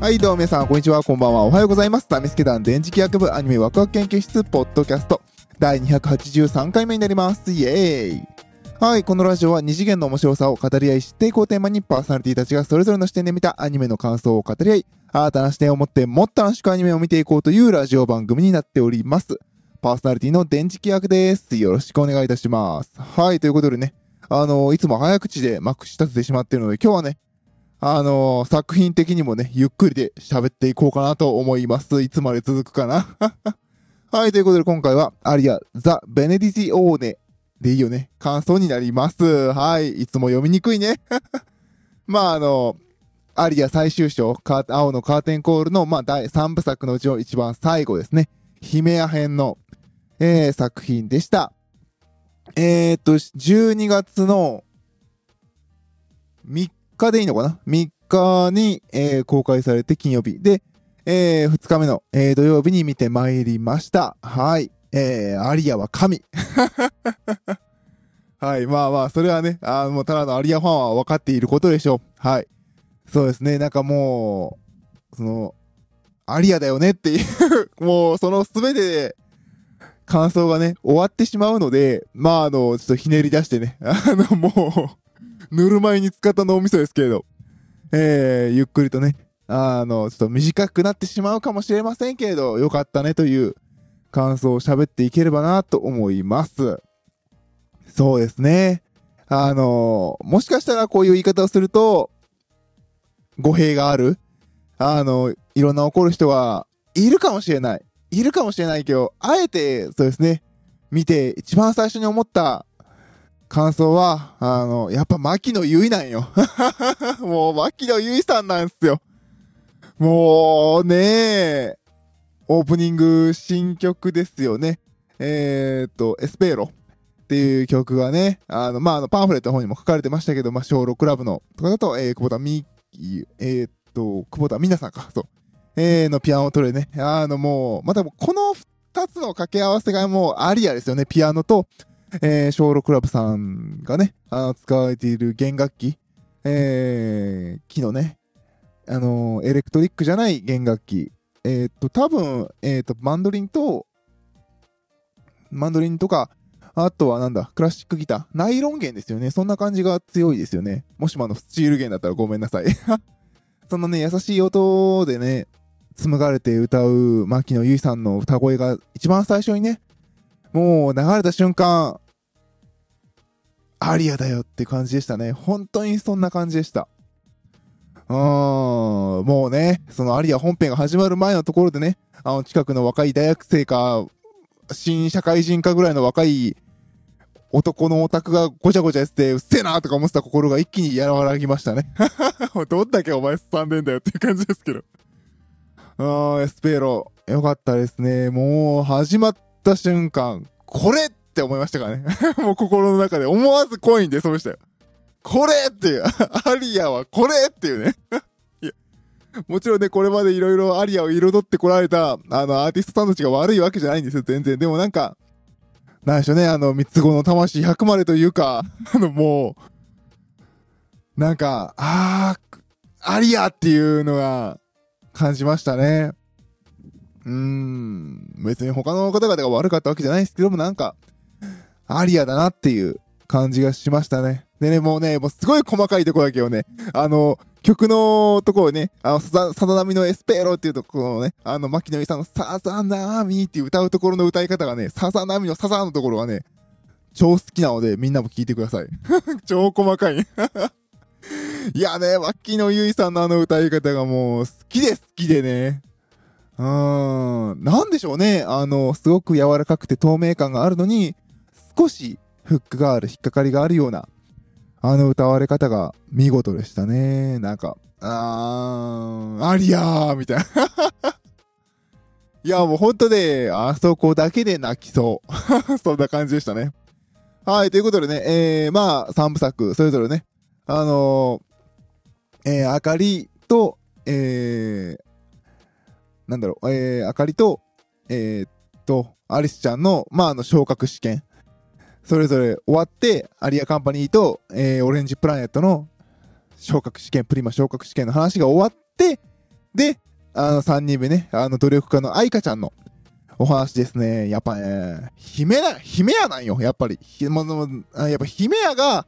はい、どうも皆さん、こんにちは、こんばんは、おはようございます。ダミスケ団電磁気学部アニメワクワク研究室、ポッドキャスト、第283回目になります。イエーイはい、このラジオは二次元の面白さを語り合い、知っていこうテーマにパーソナリティたちがそれぞれの視点で見たアニメの感想を語り合い、新たな視点を持ってもっと楽しくアニメを見ていこうというラジオ番組になっております。パーソナリティの電磁気学です。よろしくお願いいたします。はい、ということでね、あのいつも早口でまくし立ててしまっているので、今日はね、あの作品的にもね、ゆっくりで喋っていこうかなと思います。いつまで続くかな はい、ということで今回は、アリア、ザ・ベネディジオーネでいいよね。感想になります。はい、いつも読みにくいね。まあ、あの、アリア最終章、青のカーテンコールの、まあ、第3部作のうちの一番最後ですね。ヒメア編の、えー、作品でした。えー、っと、12月の3日でいいのかな ?3 日に、えー公開されて金曜日。で、え2日目の、えー土曜日に見てまいりました。はい。えー、アリアは神。はい。まあまあ、それはね、あもうただのアリアファンは分かっていることでしょう。はい。そうですね。なんかもう、その、アリアだよねっていう、もうその全てで、感想がね、終わってしまうので、まああの、ちょっとひねり出してね、あの、もう、ぬるま湯に使った脳みそですけれど、えー、ゆっくりとね、あの、ちょっと短くなってしまうかもしれませんけれど、よかったねという感想を喋っていければなと思います。そうですね。あの、もしかしたらこういう言い方をすると、語弊があるあの、いろんな怒る人はいるかもしれない。いるかもしれないけど、あえて、そうですね、見て一番最初に思った感想は、あの、やっぱ牧野結衣なんよ。もう牧野結衣さんなんですよ。もうねえオープニング新曲ですよね。えー、っと、エスペーロっていう曲がね、あの、まあ、あの、パンフレットの方にも書かれてましたけど、まあ、小6クラブの、とかだと、えー、久保田み、えー、っと、久保田みなさんか、そう。えー、のピアノを取れね。あの、もう、またこの二つの掛け合わせがもうアリアですよね。ピアノと、えー、小6クラブさんがね、あの、使われている弦楽器、えー、木のね、あの、エレクトリックじゃない弦楽器。えーっと、多分、えーっと、マンドリンと、マンドリンとか、あとはなんだ、クラシックギター。ナイロン弦ですよね。そんな感じが強いですよね。もしもあの、スチール弦だったらごめんなさい。そのね、優しい音でね、紡がれて歌う牧野由依さんの歌声が一番最初にね、もう流れた瞬間、アリアだよって感じでしたね。本当にそんな感じでした。うーん、もうね、そのアリア本編が始まる前のところでね、あの近くの若い大学生か、新社会人かぐらいの若い男のオタクがごちゃごちゃやってて、うっせえなとか思ってた心が一気に和らぎましたね。どんだけお前すさんでんだよっていう感じですけど。あー、エスペーロ、よかったですね。もう、始まった瞬間、これって思いましたからね。もう心の中で思わずコインでそうでしたよ。これっていう、アリアはこれっていうね。いや、もちろんね、これまでいろいろアリアを彩ってこられた、あの、アーティストさんたちが悪いわけじゃないんですよ、全然。でもなんか、なんでしょうね、あの、三つ子の魂100までというか、あの、もう、なんか、あー、アリアっていうのが、感じましたね。うーん、別に他の方々が悪かったわけじゃないですけども、なんか、アリアだなっていう感じがしましたね。でね、もうね、もうすごい細かいとこだけをね、あの、曲のところね、あの、ささざ波のエスペロっていうところのね、あの、牧野由依さんのさざなみっていう歌うところの歌い方がね、さざ波のさざのところがね、超好きなので、みんなも聞いてください。超細かい。いやね、牧野由依さんのあの歌い方がもう好きで好きでね。うーん。なんでしょうね。あの、すごく柔らかくて透明感があるのに、少しフックがある、引っかかりがあるような、あの歌われ方が見事でしたね。なんか、あー、アリアーみたいな。いや、もうほんとね、あそこだけで泣きそう。そんな感じでしたね。はい、ということでね、えー、まあ、三部作、それぞれね、あのー、えー、あかりと、えー、なんだろう、えー、あかりと、えー、っと、アリスちゃんの、まあ、あの、昇格試験。それぞれ終わって、アリアカンパニーと、えー、オレンジプラネットの昇格試験、プリマ昇格試験の話が終わって、で、あの、3人目ね、あの、努力家の愛花ちゃんのお話ですね。やっぱね、姫や、姫やなんよ、やっぱり。ひももやっぱ姫やが、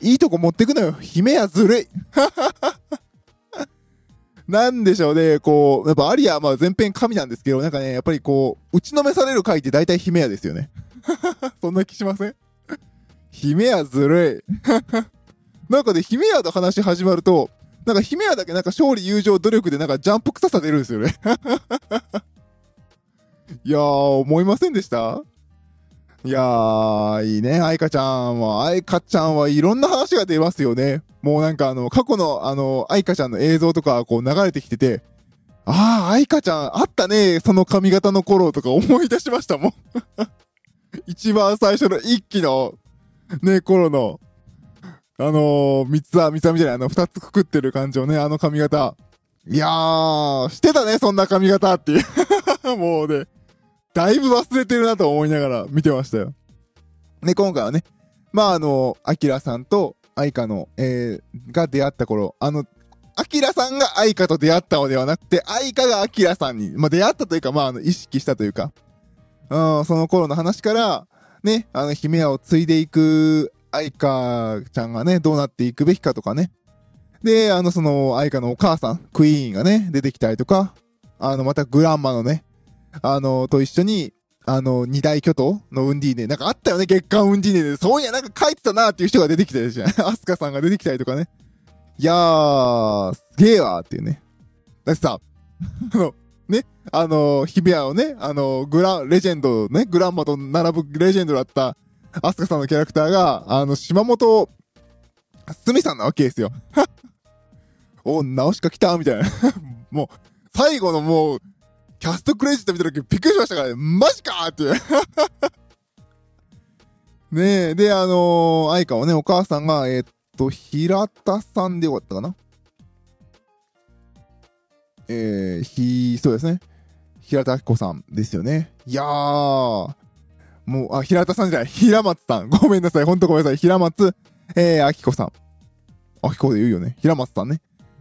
いいとこ持ってくのよ。姫やずるい。なんでしょうね、こう、やっぱアリアまあ全編神なんですけど、なんかね、やっぱりこう、打ちのめされる回って大体姫やですよね。そんな気しません？姫やずるい。なんかね、姫やの話始まると、なんか姫やだけなんか勝利、友情、努力でなんかジャンプ臭さ出るんですよね。いやー、思いませんでした？いやー、いいね、愛花ちゃんは。愛花ちゃんはいろんな話が出ますよね。もうなんかあの、過去のあの、愛花ちゃんの映像とかこう流れてきてて、あー、愛花ちゃんあったね、その髪型の頃とか思い出しましたもん。一番最初の一期の、ね、頃の、あのー、三つは、三つはみたいな、あの、二つくくってる感じをね、あの髪型。いやー、してたね、そんな髪型っていう。もうね、だいぶ忘れてるなと思いながら見てましたよ。ね、今回はね、まああの、アキラさんと愛花の、えー、が出会った頃、あの、アキラさんが愛花と出会ったのではなくて、愛花がアキラさんに、まあ出会ったというか、まああの、意識したというか、うん、その頃の話から、ね、あの、姫屋を継いでいく愛花ちゃんがね、どうなっていくべきかとかね。で、あの、その、愛花のお母さん、クイーンがね、出てきたりとか、あの、またグランマのね、あの、と一緒に、あの、二大巨頭のウンディーネ。なんかあったよね、月刊ウンディーネで。そういや、なんか書いてたなっていう人が出てきたりじゃん。アスカさんが出てきたりとかね。いやー、すげえわーっていうね。だってさ、あの、ね、あの、ヒビアをね、あの、グラ、レジェンド、ね、グランマと並ぶレジェンドだった、アスカさんのキャラクターが、あの、島本、すみさんなわけですよ。お、直しか来たみたいな。もう、最後のもう、キャストクレジット見た時びっくりしましたからね。マジかーって。ねえ、で、あのー、愛花はね、お母さんが、えー、っと、平田さんでよかったかなえー、ひ、そうですね。平田明子さんですよね。いやー、もう、あ、平田さんじゃない、平松さん。ごめんなさい、ほんとごめんなさい。平松、えー、明子さん。明子で言うよね。平松さんね。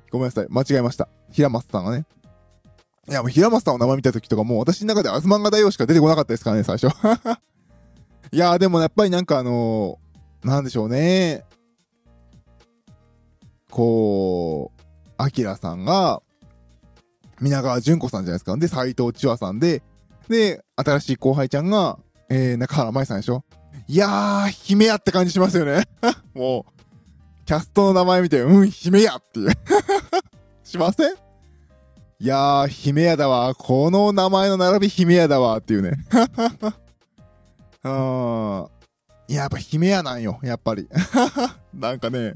ごめんなさい、間違えました。平松さんがね。いや、もう平松さんの名前見た時とかもう私の中でアズマンガ大王しか出てこなかったですからね、最初。いや、でもやっぱりなんかあのー、なんでしょうね。こう、アキラさんが、皆川淳子さんじゃないですか。で、斎藤千和さんで、で、新しい後輩ちゃんが、えー、中原舞さんでしょいやー、姫やって感じしますよね。もう、キャストの名前見て、うん、姫やっていう しません？いやー、姫やだわ。この名前の並び姫やだわっていうね。うん。いや、やっぱ姫やなんよ。やっぱり。なんかね。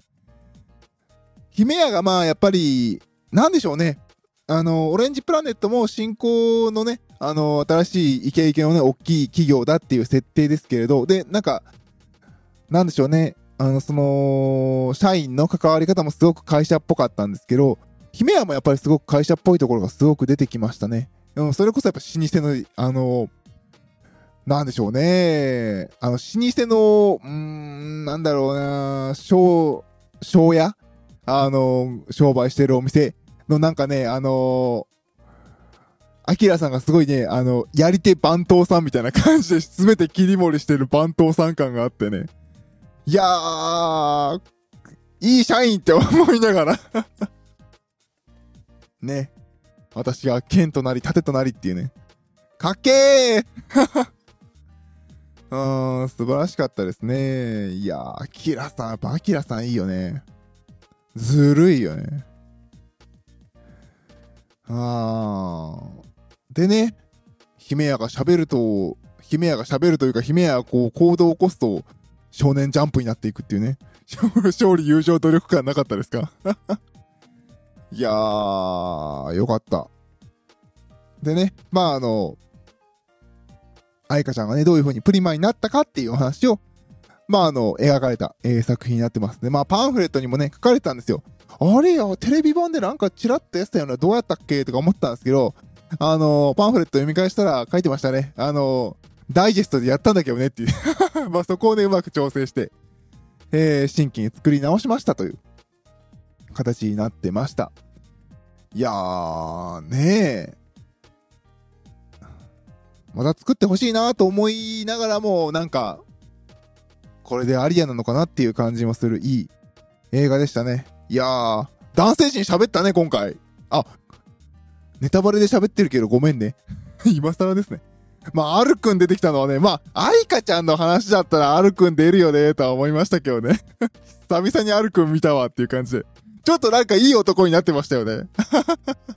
姫やがまあ、やっぱり、なんでしょうね。あの、オレンジプラネットも新興のね、あの、新しいイケイケのね、大きい企業だっていう設定ですけれど、で、なんか、なんでしょうね、あの、その、社員の関わり方もすごく会社っぽかったんですけど、姫屋もやっぱりすごく会社っぽいところがすごく出てきましたね。うん、それこそやっぱ老舗の、あの、なんでしょうね。あの、老舗の、うん、なんだろうな、商、商屋？あの、商売してるお店のなんかね、あのアキラさんがすごいね、あの、やり手番頭さんみたいな感じで全て切り盛りしてる番頭さん感があってね。いやー、いい社員って思いながらね。私が剣となり、盾となりっていうね。かっけー うん、素晴らしかったですね。いやー、アキラさん、やっぱアキラさんいいよね。ずるいよね。あー。でね、姫屋が喋ると、姫屋が喋るというか、姫屋がこう行動を起こすと、少年ジャンプになっていくっていうね。勝利、友情、努力感なかったですか？いやー、よかった。でね、まああの、愛花ちゃんがね、どういう風にプリマになったかっていうお話を、まああの、描かれた、えー、作品になってますね。まあパンフレットにもね、書かれてたんですよ。あれよ、テレビ版でなんかチラッとやってたよな、どうやったっけとか思ったんですけど、あの、パンフレット読み返したら書いてましたね。あの、ダイジェストでやったんだけどねっていう まあそこをね、うまく調整して、えー、新規に作り直しましたという形になってました。いやー、ねえ。また作ってほしいなと思いながらも、なんか、これでアリアなのかなっていう感じもするいい映画でしたね。いやー、男性陣喋ったね、今回。あ、ネタバレで喋ってるけどごめんね。今更ですね。まあ、アルくん出てきたのはね、まあ、アイカちゃんの話だったらアルくん出るよね、とは思いましたけどね。久々にアルくん見たわっていう感じで。ちょっとなんかいい男になってましたよね。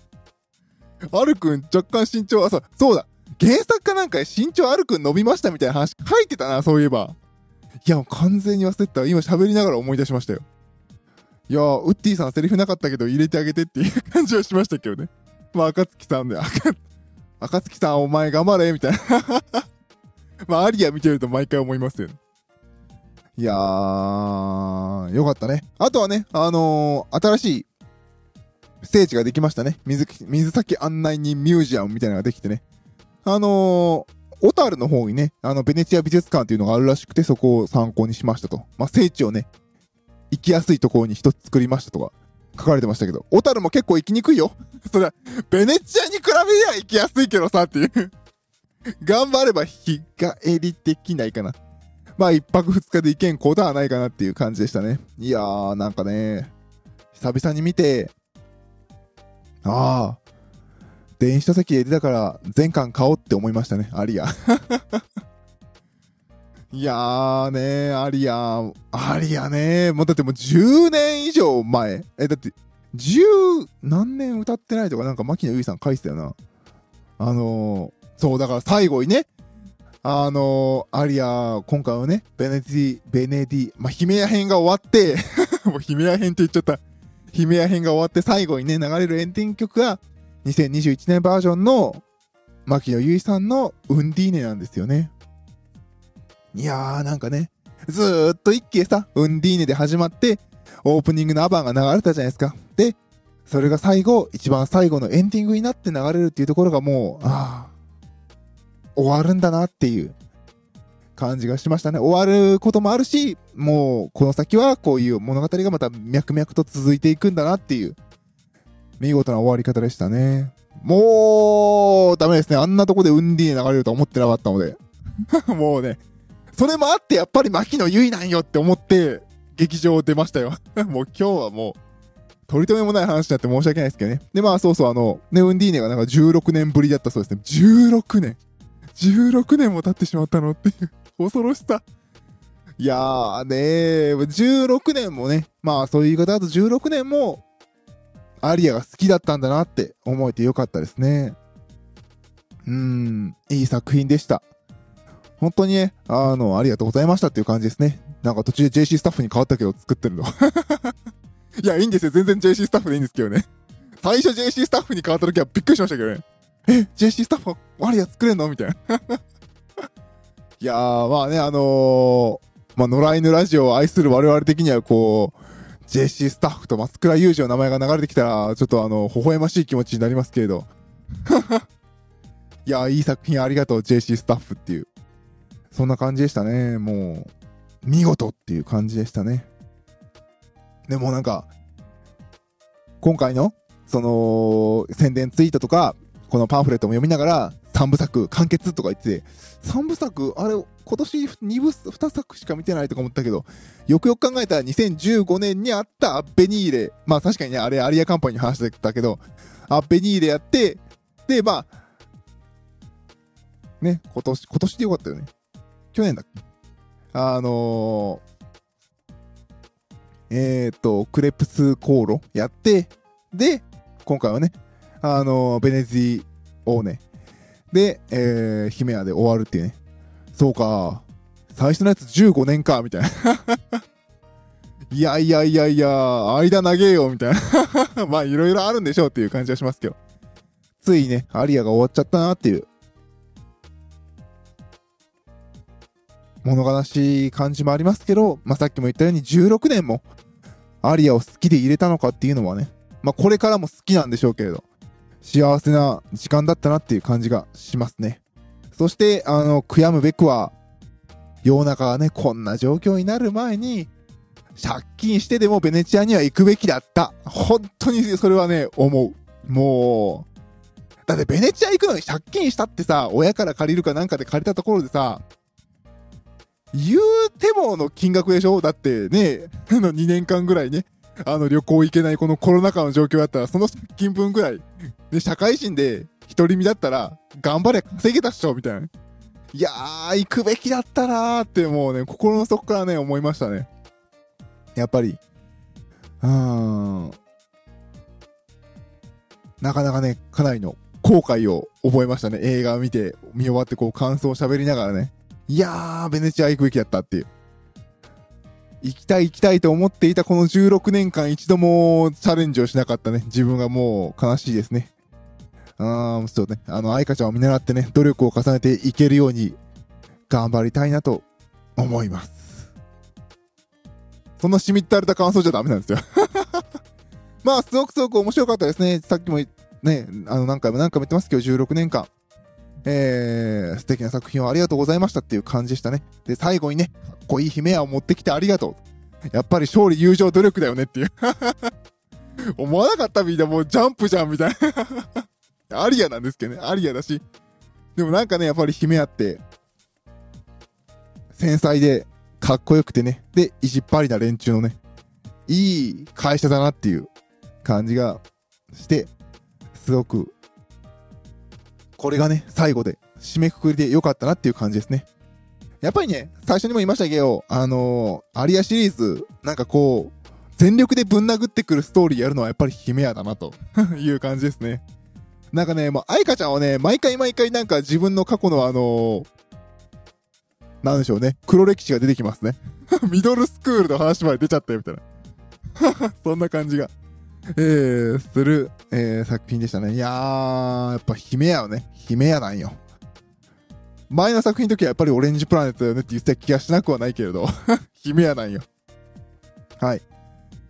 アルくん若干身長、あ、そう、そうだ。原作かなんか身長アルくん伸びましたみたいな話書いてたな、そういえば。いや、もう完全に忘れてた。今喋りながら思い出しましたよ。いや、ウッディさんセリフなかったけど入れてあげてっていう感じはしましたけどね。まあ、赤月さんで、赤、赤月さんお前頑張れみたいな まあ、アリア見てると毎回思いますよね。いやー、よかったね。あとはね、あのー、新しいステージができましたね。水、水先案内人ミュージアムみたいなのができてね。あのー、小樽の方にね、あの、ベネチア美術館っていうのがあるらしくて、そこを参考にしましたと。まあ、聖地をね、行きやすいところに一つ作りましたとか、書かれてましたけど、小樽も結構行きにくいよ。それは、ベネチアに比べりゃ行きやすいけどさ、っていう 頑張れば日帰りできないかな。まあ一泊二日で行けんことはないかなっていう感じでしたね。いやー、なんかね、久々に見て、ああ、電子書籍で出たから全巻買おうって思いましたね、アリア。いやーねアリア、アリアねもうだってもう10年以上前。え、だって、10何年歌ってないとかなんか牧野由依さん書いてたよな。あのー、そう、だから最後にね、あのー、アリア、今回はね、ベネディ、ベネディ、まあ、ヒメヤ編が終わって もうヒメヤ編って言っちゃった。ヒメヤ編が終わって最後にね、流れるエンディング曲が、2021年バージョンの、牧野由依さんのウンディーネなんですよね。いやー、なんかね、ずーっと一気でさ、ウンディーネで始まって、オープニングのアバンが流れたじゃないですか。で、それが最後、一番最後のエンディングになって流れるっていうところがもう、ああ、終わるんだなっていう感じがしましたね。終わることもあるし、もうこの先はこういう物語がまた脈々と続いていくんだなっていう、見事な終わり方でしたね。もう、ダメですね。あんなとこでウンディー流れるとは思ってなかったので。もうね、それもあってやっぱり牧野結衣なんよって思って、劇場を出ましたよ。もう今日はもう、取り留めもない話になって申し訳ないですけどね。で、まあそうそう、あの、ね、ウンディーネがなんか16年ぶりだったそうですね。16年。16年も経ってしまったのっていう恐ろしさ。いやーねー、16年もね、まあそういう言い方だと16年も、アリアが好きだったんだなって思えてよかったですね。うん、いい作品でした。本当にね、あの、ありがとうございましたっていう感じですね。なんか途中で JC スタッフに変わったけど作ってるの。いや、いいんですよ。全然 JC スタッフでいいんですけどね。最初 JC スタッフに変わった時はびっくりしましたけどね。え、JC スタッフワリア作れんの？みたいな。いやー、まあね、あのー、まあ、野良犬ラジオを愛する我々的にはこう、JC スタッフと松倉裕二の名前が流れてきたら、ちょっとあの、微笑ましい気持ちになりますけれど。いやー、いい作品ありがとう、JC スタッフっていう。そんな感じでしたね。もう、見事っていう感じでしたね。でもなんか、今回の、その、宣伝ツイートとか、このパンフレットも読みながら、3部作完結とか言ってて、3部作、あれ、今年2部、2作しか見てないとか思ったけど、よくよく考えたら2015年にあったアッベニーレ、まあ確かにね、あれアリアカンパニーの話だったけど、アッベニーレやって、で、まあ、ね、今年、今年でよかったよね。去年だっけ？あのー、えっ、ー、と、クレプス航路やって、で、今回はね、あの、ベネズィオーネで、えー、ヒメアで終わるっていうね。そうか。最初のやつ15年か、みたいな。いやいやいやいや、間長えよ、みたいな。まあ、いろいろあるんでしょうっていう感じはしますけど。ついね、アリアが終わっちゃったなっていう。物悲しい感じもありますけど、まあ、さっきも言ったように16年もアリアを好きで入れたのかっていうのはね、まあ、これからも好きなんでしょうけれど。幸せな時間だったなっていう感じがしますね。そして、あの、悔やむべくは、世の中がね、こんな状況になる前に、借金してでもベネチアには行くべきだった。本当にそれはね、思う。もう、だってベネチア行くのに借金したってさ、親から借りるかなんかで借りたところでさ、言うてもの金額でしょ？だってね、あの2年間ぐらいね、あの旅行行けないこのコロナ禍の状況だったら、その借金分ぐらい、で、社会人で独り身だったら、頑張れ稼げたっしょみたいな。いやー、行くべきだったなーってもうね、心の底からね、思いましたね。やっぱり、うーん、なかなかね、かなりの後悔を覚えましたね。映画を見て、見終わってこう感想を喋りながらね。いやー、ベネチア行くべきだったっていう。行きたい行きたいと思っていたこの16年間一度もチャレンジをしなかったね。自分がもう悲しいですね。あー、そうね。あの、愛花ちゃんを見習ってね、努力を重ねていけるように頑張りたいなと思います。そんなしみったれた感想じゃダメなんですよ まあ、すごくすごく面白かったですね。さっきもね、あの、何回も何回も言ってますけど、16年間。えー、素敵な作品をありがとうございましたっていう感じでしたね。で、最後にね、かっこいい姫を持ってきてありがとう。やっぱり勝利、友情、努力だよねっていう 思わなかったみんなもうジャンプじゃんみたいな アリアなんですけどね。アリアだし。でもなんかね、やっぱり姫あって、繊細で、かっこよくてね。で、意地っ張りな連中のね、いい会社だなっていう感じがして、すごく、これがね、最後で、締めくくりで良かったなっていう感じですね。やっぱりね、最初にも言いましたけど、あのー、アリアシリーズ、なんかこう、全力でぶん殴ってくるストーリーやるのはやっぱり姫屋だなと いう感じですね。なんかね、もう、愛花ちゃんはね、毎回毎回なんか自分の過去のあのー、なんでしょうね、黒歴史が出てきますね。ミドルスクールの話まで出ちゃったよみたいな。そんな感じが。えー、する、えー、作品でしたね。いやー、やっぱ姫やよね。姫やなんよ。前の作品の時はやっぱりオレンジプラネットだよねって言ってた気がしなくはないけれど、姫やなんよ。はい。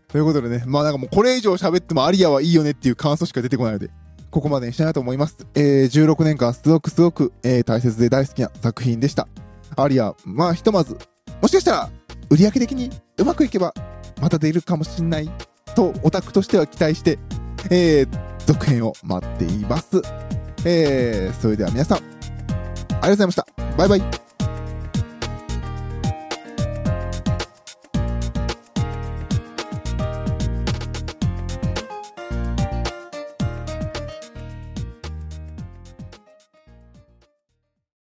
ということでね、まあなんかもうこれ以上喋ってもアリアはいいよねっていう感想しか出てこないので、ここまでにしたいなと思います。えー、16年間すごくすごく、えー、大切で大好きな作品でした。アリア、まあひとまず、もしかしたら、売り上げ的にうまくいけば、また出るかもしんないとオタクとしては期待して、えー、続編を待っています。えー、それでは皆さん、ありがとうございました。バイバイ。